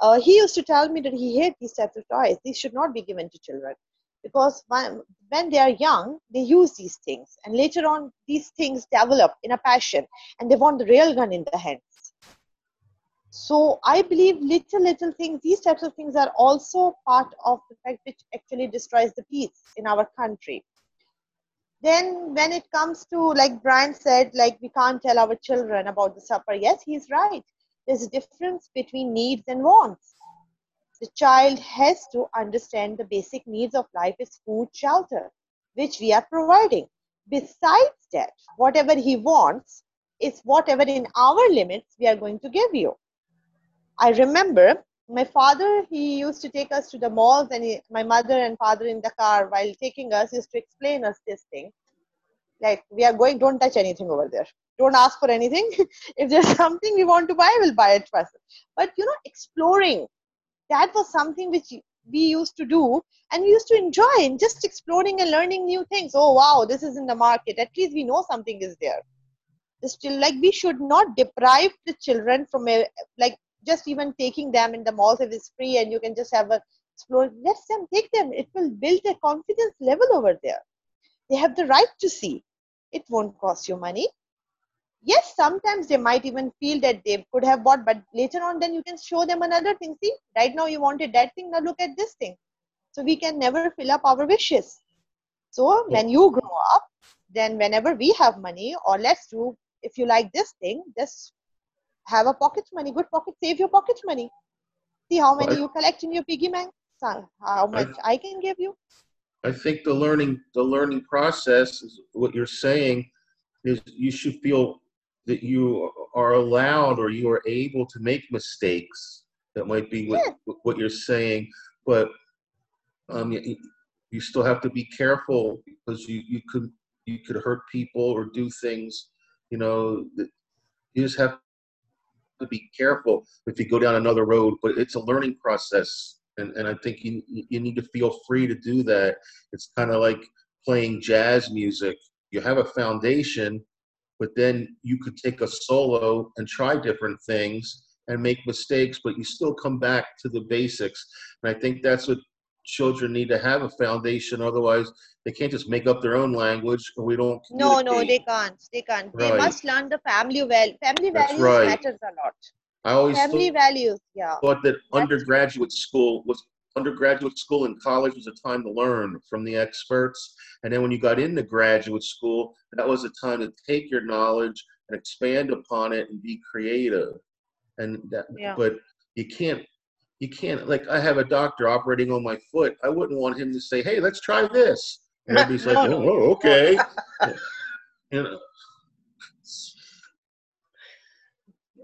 [SPEAKER 3] Uh, he used to tell me that he hates these types of toys. These should not be given to children because when, when they are young, they use these things, and later on, these things develop in a passion, and they want the real gun in their hands. So I believe little little things, these types of things are also part of the fact which actually destroys the peace in our country then when it comes to like brian said like we can't tell our children about the supper. Yes he's right. There's a difference between needs and wants. The child has to understand the basic needs of life is food shelter which we are providing. Besides that whatever he wants is whatever in our limits we are going to give you. I remember my father he used to take us to the malls and he, my mother and father in the car while taking us used to explain us this thing. Like we are going don't touch anything over there. Don't ask for anything. If there's something we want to buy we'll buy it first. But you know exploring that was something which we used to do and we used to enjoy and just exploring and learning new things. Oh wow this is in the market. At least we know something is there. Still like we should not deprive the children from a like just even taking them in the malls if it's free and you can just have a explore let them take them. It will build their confidence level over there. They have the right to see. It won't cost you money. Yes sometimes they might even feel that they could have bought but later on then you can show them another thing. See right now you wanted that thing. Now look at this thing. So we can never fill up our wishes. So when you grow up then whenever we have money or let's do if you like this thing just have a pocket money good pocket save your pocket money see how many
[SPEAKER 4] Right.
[SPEAKER 3] you collect in your piggy bank how much i can give you
[SPEAKER 4] I think the learning the learning process is what you're saying is you should feel that you are allowed or you are able to make mistakes. That might be what what you're saying, but um, you, you still have to be careful because you, you could you could hurt people or do things. You know, that you just have to be careful if you go down another road. But it's a learning process, and and I think you you need to feel free to do that. It's kind of like playing jazz music. You have a foundation, but then you could take a solo and try different things and make mistakes, but you still come back to the basics. And I think that's what children need to have a foundation. Otherwise, they can't just make up their own language, or we don't.
[SPEAKER 3] No, no, they can't. They can't. They must learn the family well. Family
[SPEAKER 4] That's
[SPEAKER 3] values
[SPEAKER 4] right.
[SPEAKER 3] matters a lot.
[SPEAKER 4] I always
[SPEAKER 3] Family
[SPEAKER 4] thought,
[SPEAKER 3] values, yeah.
[SPEAKER 4] thought that undergraduate school was undergraduate school and college was a time to learn from the experts, and then when you got into graduate school, that was a time to take your knowledge and expand upon it and be creative. And that,
[SPEAKER 3] Yeah.
[SPEAKER 4] but you can't. You can't like I have a doctor operating on my foot. I wouldn't want him to say, "Hey, let's try this." And everybody's like,
[SPEAKER 3] No, no.
[SPEAKER 4] "Oh, okay." you know,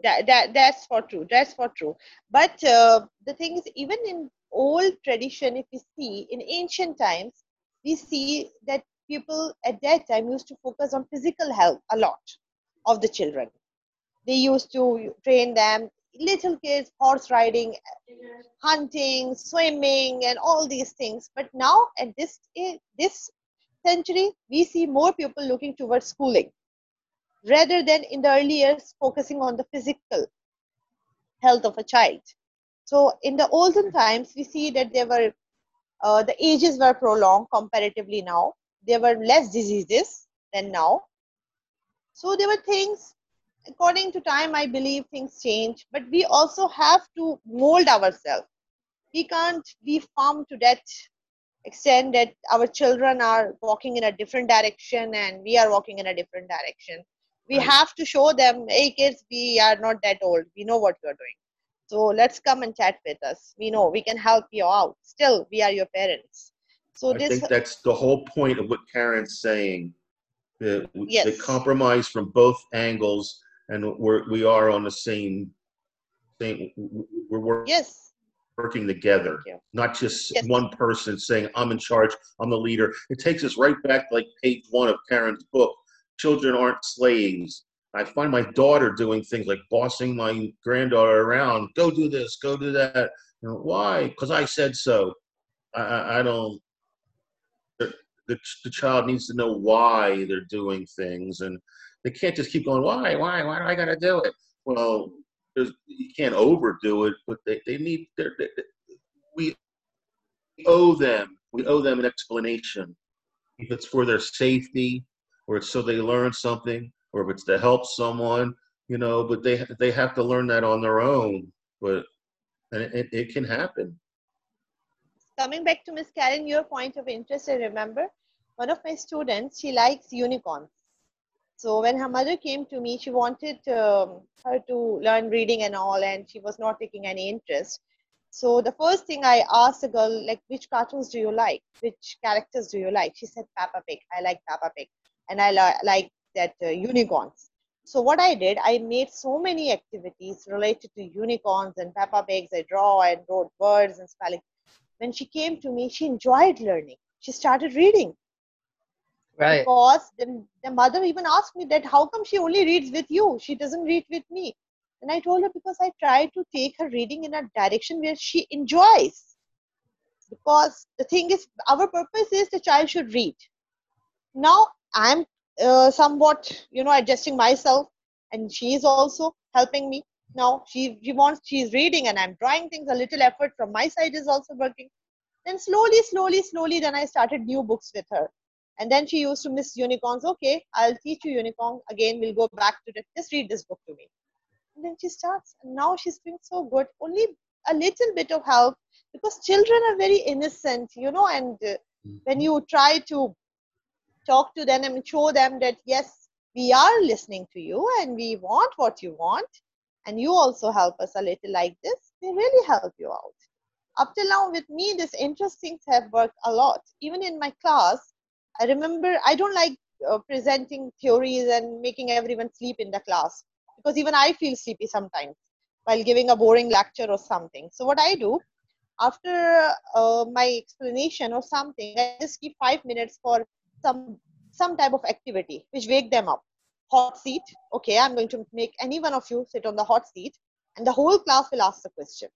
[SPEAKER 3] that, that that's for true that's for true but uh, the thing is even in old tradition if you see in ancient times we see that people at that time used to focus on physical health a lot of the children they used to train them little kids horse riding hunting swimming and all these things but now at this this century we see more people looking towards schooling rather than in the early years focusing on the physical health of a child. So in the olden times, we see that there were uh, the ages were prolonged comparatively now. There were less diseases than now. So there were things, according to time, I believe things change, but we also have to mold ourselves. We can't be firm to that extent that our children are walking in a different direction and we are walking in a different direction we right. have to show them hey kids we are not that old we know what you're doing so let's come and chat with us we know we can help you out still we are your parents so
[SPEAKER 4] i
[SPEAKER 3] this,
[SPEAKER 4] think that's the whole point of what karen's saying the,
[SPEAKER 3] yes.
[SPEAKER 4] the compromise from both angles and we're we are on the same thing we're working
[SPEAKER 3] yes
[SPEAKER 4] working together not just
[SPEAKER 3] yes.
[SPEAKER 4] one person saying i'm in charge i'm the leader it takes us right back like page one of karen's book children aren't slaves. I find my daughter doing things like bossing my granddaughter around. Go do this. Go do that. You know, why? Because I said so. I, I, I don't. The, the, the child needs to know why they're doing things, and they can't just keep going. Why? Why? Why do I got to do it? Well, you can't overdo it, but they, they need. They, we owe them. We owe them an explanation. If it's for their safety, or it's so they learn something, or if it's to help someone, you know. But they they have to learn that on their own. But and it, it can happen.
[SPEAKER 3] Coming back to Miss Karen, your point of interest, I remember one of my students. She likes unicorns. So when her mother came to me, she wanted um, her to learn reading and all, and she was not taking any interest. So the first thing I asked the girl, like, which cartoons do you like? Which characters do you like? She said Peppa Pig. I like Peppa Pig and I li- like that uh, unicorns. So what I did, I made so many activities related to unicorns and Peppa Pigs. I draw and wrote words and spelling. When she came to me, she enjoyed learning. She started reading.
[SPEAKER 2] Right.
[SPEAKER 3] Because then the mother even asked me that how come she only reads with you? She doesn't read with me. And I told her because I try to take her reading in a direction where she enjoys. Because the thing is, our purpose is the child should read. Now i'm uh, somewhat you know adjusting myself and she is also helping me now she, she wants she's reading and i'm drawing things a little effort from my side is also working then slowly slowly slowly then i started new books with her and then she used to miss unicorns. Okay i'll teach you unicorn. Again we'll go back to that. Just read this book to me. And then she starts. And now she's doing so good. Only a little bit of help. Because children are very innocent you know and uh, when you try to talk to them and show them that yes we are listening to you and we want what you want. And you also help us a little like this. They really help you out. Up till now with me this interesting have worked a lot. Even in my class i remember i don't like uh, presenting theories and making everyone sleep in the class because even i feel sleepy sometimes while giving a boring lecture or something. So what i do after uh, my explanation or something i just keep five minutes for some some type of activity which wake them up. Hot seat okay i'm going to make any one of you sit on the hot seat and the whole class will ask the question.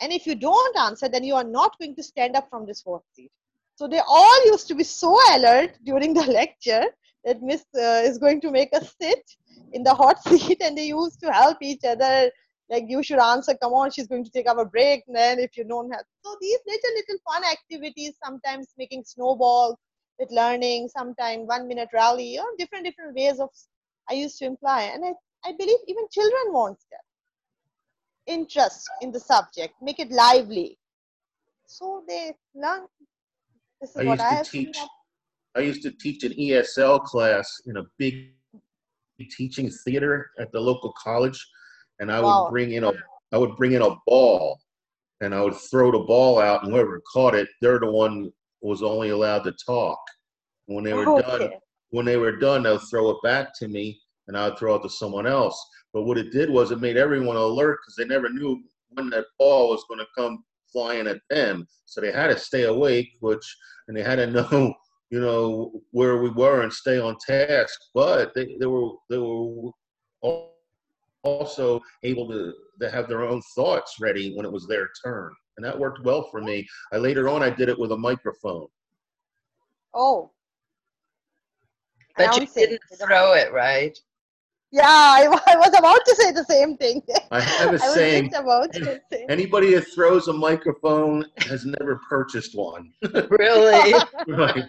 [SPEAKER 3] And if you don't answer then you are not going to stand up from this hot seat so they all used to be so alert during the lecture that miss uh, is going to make us sit in the hot seat and they used to help each other. Like you should answer come on she's going to take our break and then if you don't have so these little little fun activities sometimes making snowballs with learning sometime one minute rally or different different ways of i used to imply. And i, I believe even children want that interest in the subject make it lively. So they learn this is
[SPEAKER 4] I
[SPEAKER 3] what
[SPEAKER 4] used
[SPEAKER 3] i
[SPEAKER 4] to teach I used to teach an ESL class in a big teaching theater at the local college and I
[SPEAKER 3] Wow.
[SPEAKER 4] would bring in a I would bring in a ball and I would throw the ball out and whoever caught it, they're the one was only allowed to talk. When they were oh, done,
[SPEAKER 3] okay
[SPEAKER 4] when they were done, they'll throw it back to me and I would throw it to someone else. But what it did was it made everyone alert because they never knew when that ball was going to come flying at them. So they had to stay awake, which and they had to know, you know, where we were and stay on task. But they, they were they were also able to, to have their own thoughts ready when it was their turn. And that worked well for me. I later on I did it with a microphone.
[SPEAKER 3] Oh.
[SPEAKER 2] But you didn't throw it, right?
[SPEAKER 3] Yeah, I, I was about to say the same thing.
[SPEAKER 4] I have a
[SPEAKER 3] I was
[SPEAKER 4] saying
[SPEAKER 3] just about to say.
[SPEAKER 4] anybody that throws a microphone has never purchased one.
[SPEAKER 2] Really?
[SPEAKER 4] right.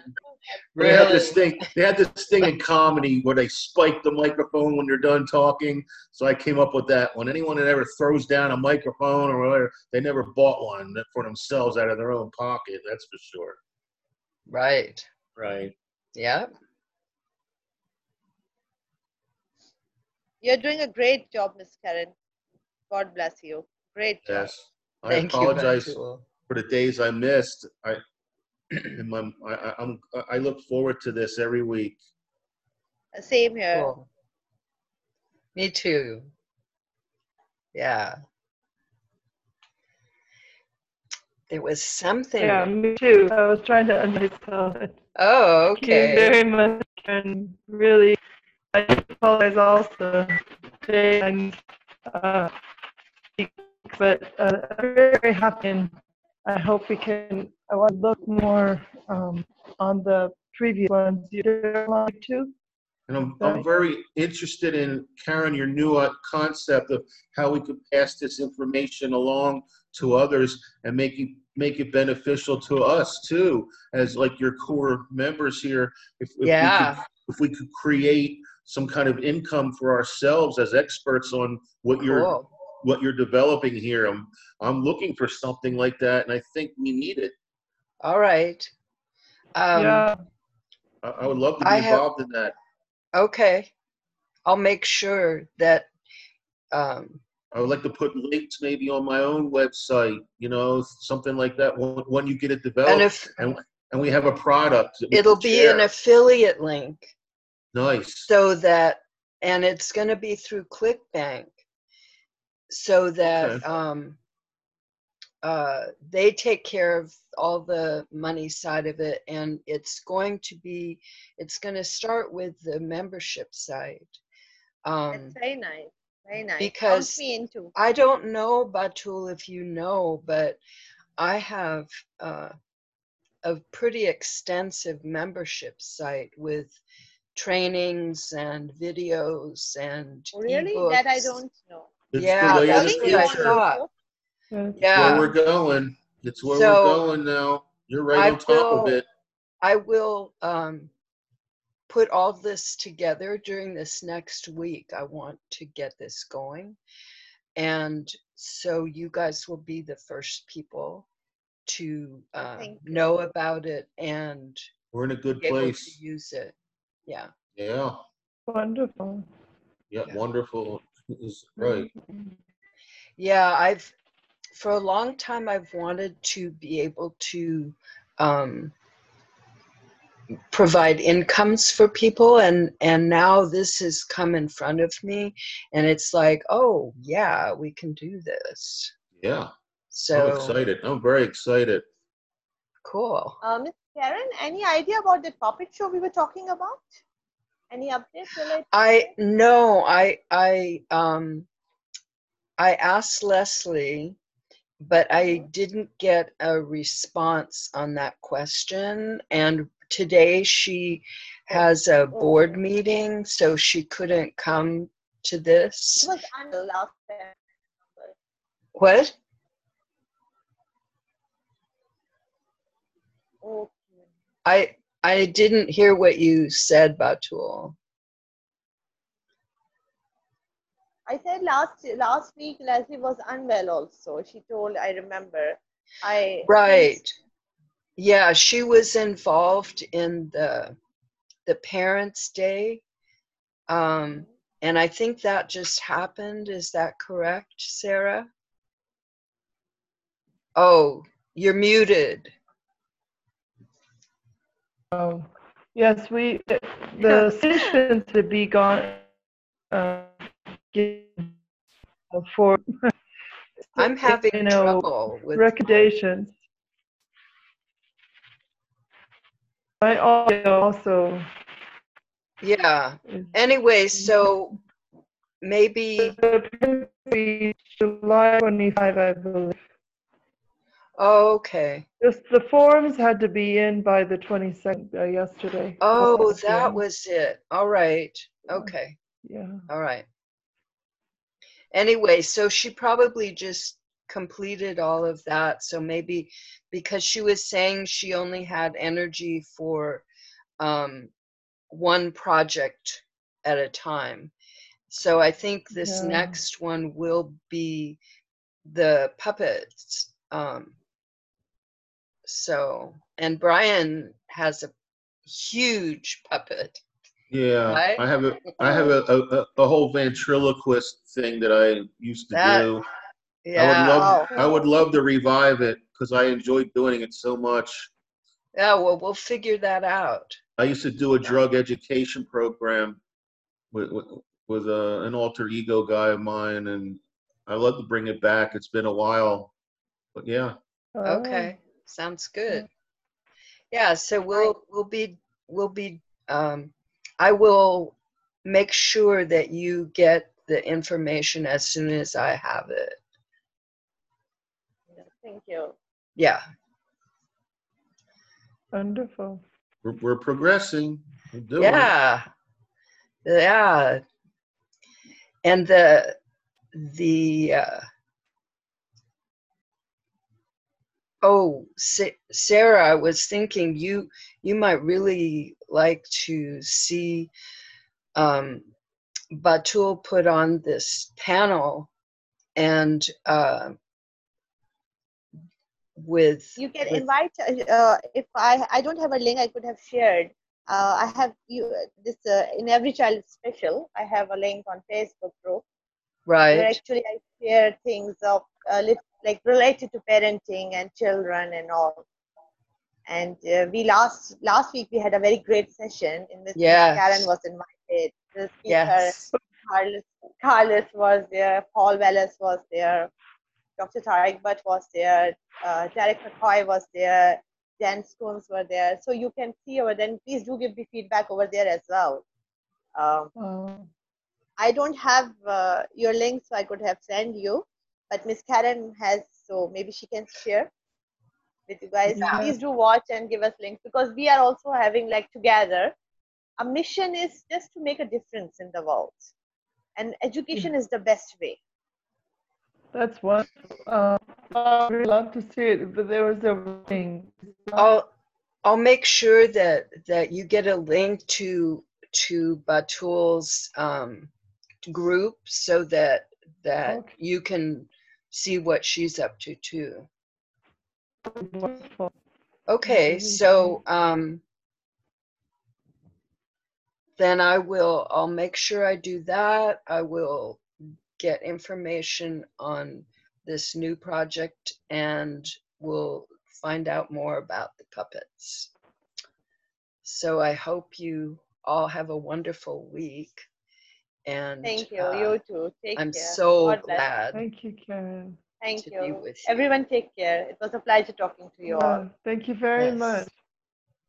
[SPEAKER 4] They had this thing. They had this thing in comedy where they spike the microphone when they're done talking. So I came up with that. When anyone that ever throws down a microphone or whatever, they never bought one for themselves out of their own pocket. That's for sure.
[SPEAKER 2] Right.
[SPEAKER 4] Right.
[SPEAKER 2] Yeah.
[SPEAKER 3] You're doing a great job, Miss Karen. God bless you. Great job.
[SPEAKER 4] Yes. I
[SPEAKER 2] Thank
[SPEAKER 4] apologize
[SPEAKER 2] you,
[SPEAKER 4] for the days I missed. I, my, I, I- I'm, I look forward to this every week.
[SPEAKER 3] Same here.
[SPEAKER 2] Cool. Me too. Yeah. There was something.
[SPEAKER 1] Yeah, me too. I was trying to unmyself. it.
[SPEAKER 2] Oh,
[SPEAKER 1] Thank you
[SPEAKER 2] okay.
[SPEAKER 1] very much, and really, I apologize also today. And, uh, but uh, I'm very, very happy, and I hope we can. I want to look more um, on the previous ones you did along too.
[SPEAKER 4] And I'm, I'm very interested in, Karen, your new uh, concept of how we could pass this information along to others and make it, make it beneficial to us too, as like your core members here. If, if we
[SPEAKER 2] Yeah.
[SPEAKER 4] could, if we could create some kind of income for ourselves as experts on what you're what you're developing here. I'm I'm looking for something like that, and I think we need it.
[SPEAKER 2] All right. Um,
[SPEAKER 1] yeah,
[SPEAKER 4] I, I would love to be
[SPEAKER 2] I have-
[SPEAKER 4] involved in that.
[SPEAKER 2] Okay. I'll make sure that. Um,
[SPEAKER 4] I would like to put links maybe on my own website, you know, something like that. When, when you get it developed, and
[SPEAKER 2] if
[SPEAKER 4] and and we have a product,
[SPEAKER 2] it'll be
[SPEAKER 4] share.
[SPEAKER 2] an affiliate link,
[SPEAKER 4] nice.
[SPEAKER 2] so that, and it's going to be through ClickBank, so that
[SPEAKER 4] Okay.
[SPEAKER 2] um, uh, they take care of all the money side of it, and it's going to be, it's going to start with the membership site. Um,
[SPEAKER 3] That's very nice. Very nice.
[SPEAKER 2] because-
[SPEAKER 3] me into.
[SPEAKER 2] I don't know, Batul, if you know, but I have uh, a pretty extensive membership site with trainings and videos and
[SPEAKER 3] Really? That I don't know.
[SPEAKER 4] It's
[SPEAKER 2] yeah,
[SPEAKER 4] the way of
[SPEAKER 2] that's
[SPEAKER 4] the
[SPEAKER 2] what I thought.
[SPEAKER 1] yeah.
[SPEAKER 2] Yeah.
[SPEAKER 4] where we're going. It's where
[SPEAKER 2] So,
[SPEAKER 4] we're going now. You're right
[SPEAKER 2] I
[SPEAKER 4] on top of it.
[SPEAKER 2] I will um, put all this together during this next week. I want to get this going. And so you guys will be the first people to
[SPEAKER 3] Thank you.
[SPEAKER 2] know about it and
[SPEAKER 4] We're in a good place.
[SPEAKER 2] to use it. Yeah.
[SPEAKER 4] Yeah.
[SPEAKER 1] wonderful.
[SPEAKER 4] Yeah.
[SPEAKER 2] Yeah.
[SPEAKER 4] Wonderful. Is right.
[SPEAKER 2] Yeah, I've for a long time I've wanted to be able to um, provide incomes for people, and and now this has come in front of me, and it's like, oh yeah, we can do this.
[SPEAKER 4] Yeah. I'm
[SPEAKER 2] So
[SPEAKER 4] excited. I'm very excited.
[SPEAKER 2] cool.
[SPEAKER 3] um Miss Karen, any idea about the puppet show we were talking about? Any updates related?
[SPEAKER 2] I no, I I um I asked Leslie, but I didn't get a response on that question. And today she has a board meeting, so she couldn't come to this.
[SPEAKER 3] It was last time.
[SPEAKER 2] What?
[SPEAKER 3] Okay.
[SPEAKER 2] I I didn't hear what you said, Batul.
[SPEAKER 3] I said last last week Leslie was unwell also. She told I remember. I
[SPEAKER 2] Right. Yeah, she was involved in the the Parents' Day. Um, and I think that just happened. Is that correct, Sarah? Oh, you're muted.
[SPEAKER 1] Oh, yes, we, the the stations to be gone, uh, for
[SPEAKER 2] I'm having
[SPEAKER 1] you know,
[SPEAKER 2] trouble with
[SPEAKER 1] recommendations. My audio also
[SPEAKER 2] Yeah. Anyway, so maybe
[SPEAKER 1] July 25, I believe.
[SPEAKER 2] Oh, okay.
[SPEAKER 1] Just the forms had to be in by the 22nd uh, yesterday.
[SPEAKER 2] Oh, that was it. All right. Okay.
[SPEAKER 1] Yeah.
[SPEAKER 2] All right. Anyway, so she probably just completed all of that. So maybe because she was saying she only had energy for um, one project at a time. So I think this
[SPEAKER 1] Yeah.
[SPEAKER 2] next one will be the puppets. Um, so, and Brian has a huge puppet.
[SPEAKER 4] Yeah,
[SPEAKER 2] Right?
[SPEAKER 4] I have a I have a, a, a- a whole ventriloquist thing that I used to
[SPEAKER 2] That-
[SPEAKER 4] do. I would love
[SPEAKER 3] Wow.
[SPEAKER 4] I would love to revive it because I enjoyed doing it so much.
[SPEAKER 2] Yeah, well, we'll figure that out.
[SPEAKER 4] I used to do a drug education program with with, with uh, an alter ego guy of mine, and I love to bring it back. It's been a while, but yeah,
[SPEAKER 1] Oh,
[SPEAKER 2] Okay, sounds good. Yeah, so we'll we'll be we'll be um I will make sure that you get the information as soon as I have it.
[SPEAKER 3] Thank you.
[SPEAKER 2] Yeah.
[SPEAKER 1] Wonderful.
[SPEAKER 4] we're, we're progressing. We're doing it.
[SPEAKER 2] Yeah. Yeah. And the the uh Oh, Sarah, I was thinking you you might really like to see um, Batul put on this panel and uh, with
[SPEAKER 3] You can
[SPEAKER 2] with-
[SPEAKER 3] invite. Uh, if I I don't have a link, I could have shared. Uh, I have you this uh, in every child special. I have a link on Facebook group where
[SPEAKER 2] right
[SPEAKER 3] actually I share things of uh, like related to parenting and children and all. And uh, we last last week we had a very great session in which
[SPEAKER 2] Yes.
[SPEAKER 3] Karen was invited. The speaker
[SPEAKER 2] yes
[SPEAKER 3] Carlos, Carlos was there, Paul Wallace was there, Dr. Tarek Butt was there, uh, Derek McCoy was there, Dan Scones were there. So you can see over then. Please do give me feedback over there as well. Um,
[SPEAKER 1] Wow.
[SPEAKER 3] I don't have uh, your link, so I could have sent you, but Miss Karen has, so maybe she can share with you guys.
[SPEAKER 1] Yeah.
[SPEAKER 3] Please do watch and give us links because we are also having like together. A mission is just to make a difference in the world, and education is the best way.
[SPEAKER 1] That's wonderful. Uh, I would love to see it, but there was a thing.
[SPEAKER 2] I'll I'll make sure that that you get a link to to Batul's um, group so that that
[SPEAKER 1] Okay.
[SPEAKER 2] you can see what she's up to too.
[SPEAKER 1] Wonderful.
[SPEAKER 2] Okay, so um, then I will. I'll make sure I do that. I will get information on this new project and we'll find out more about the puppets. So I hope you all have a wonderful week. And
[SPEAKER 3] Thank you.
[SPEAKER 2] uh,
[SPEAKER 3] you too. Take care.
[SPEAKER 2] I'm
[SPEAKER 3] care.
[SPEAKER 2] so
[SPEAKER 3] God bless.
[SPEAKER 2] glad
[SPEAKER 1] Thank you, Karen.
[SPEAKER 3] Thank
[SPEAKER 2] to be
[SPEAKER 3] you.
[SPEAKER 2] with you.
[SPEAKER 3] Everyone, take care. It was a pleasure talking to you all.
[SPEAKER 1] Thank you very
[SPEAKER 2] Yes.
[SPEAKER 1] much.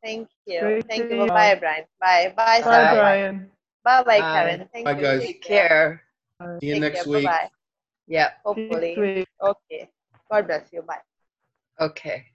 [SPEAKER 3] Thank you.
[SPEAKER 1] Great
[SPEAKER 3] Thank you.
[SPEAKER 1] meet
[SPEAKER 3] Bye. Brian. Bye. Bye,
[SPEAKER 1] Bye,
[SPEAKER 3] Sarah.
[SPEAKER 1] Brian.
[SPEAKER 3] Bye, bye,
[SPEAKER 2] Bye.
[SPEAKER 3] Karen. Thank
[SPEAKER 4] Bye,
[SPEAKER 3] you.
[SPEAKER 4] guys.
[SPEAKER 2] Take care.
[SPEAKER 4] See you
[SPEAKER 3] Take
[SPEAKER 4] next
[SPEAKER 3] care.
[SPEAKER 4] week.
[SPEAKER 3] Bye-bye.
[SPEAKER 2] Yeah.
[SPEAKER 1] See you next
[SPEAKER 3] Hopefully.
[SPEAKER 1] week.
[SPEAKER 3] Okay. God bless you. Bye.
[SPEAKER 2] Okay.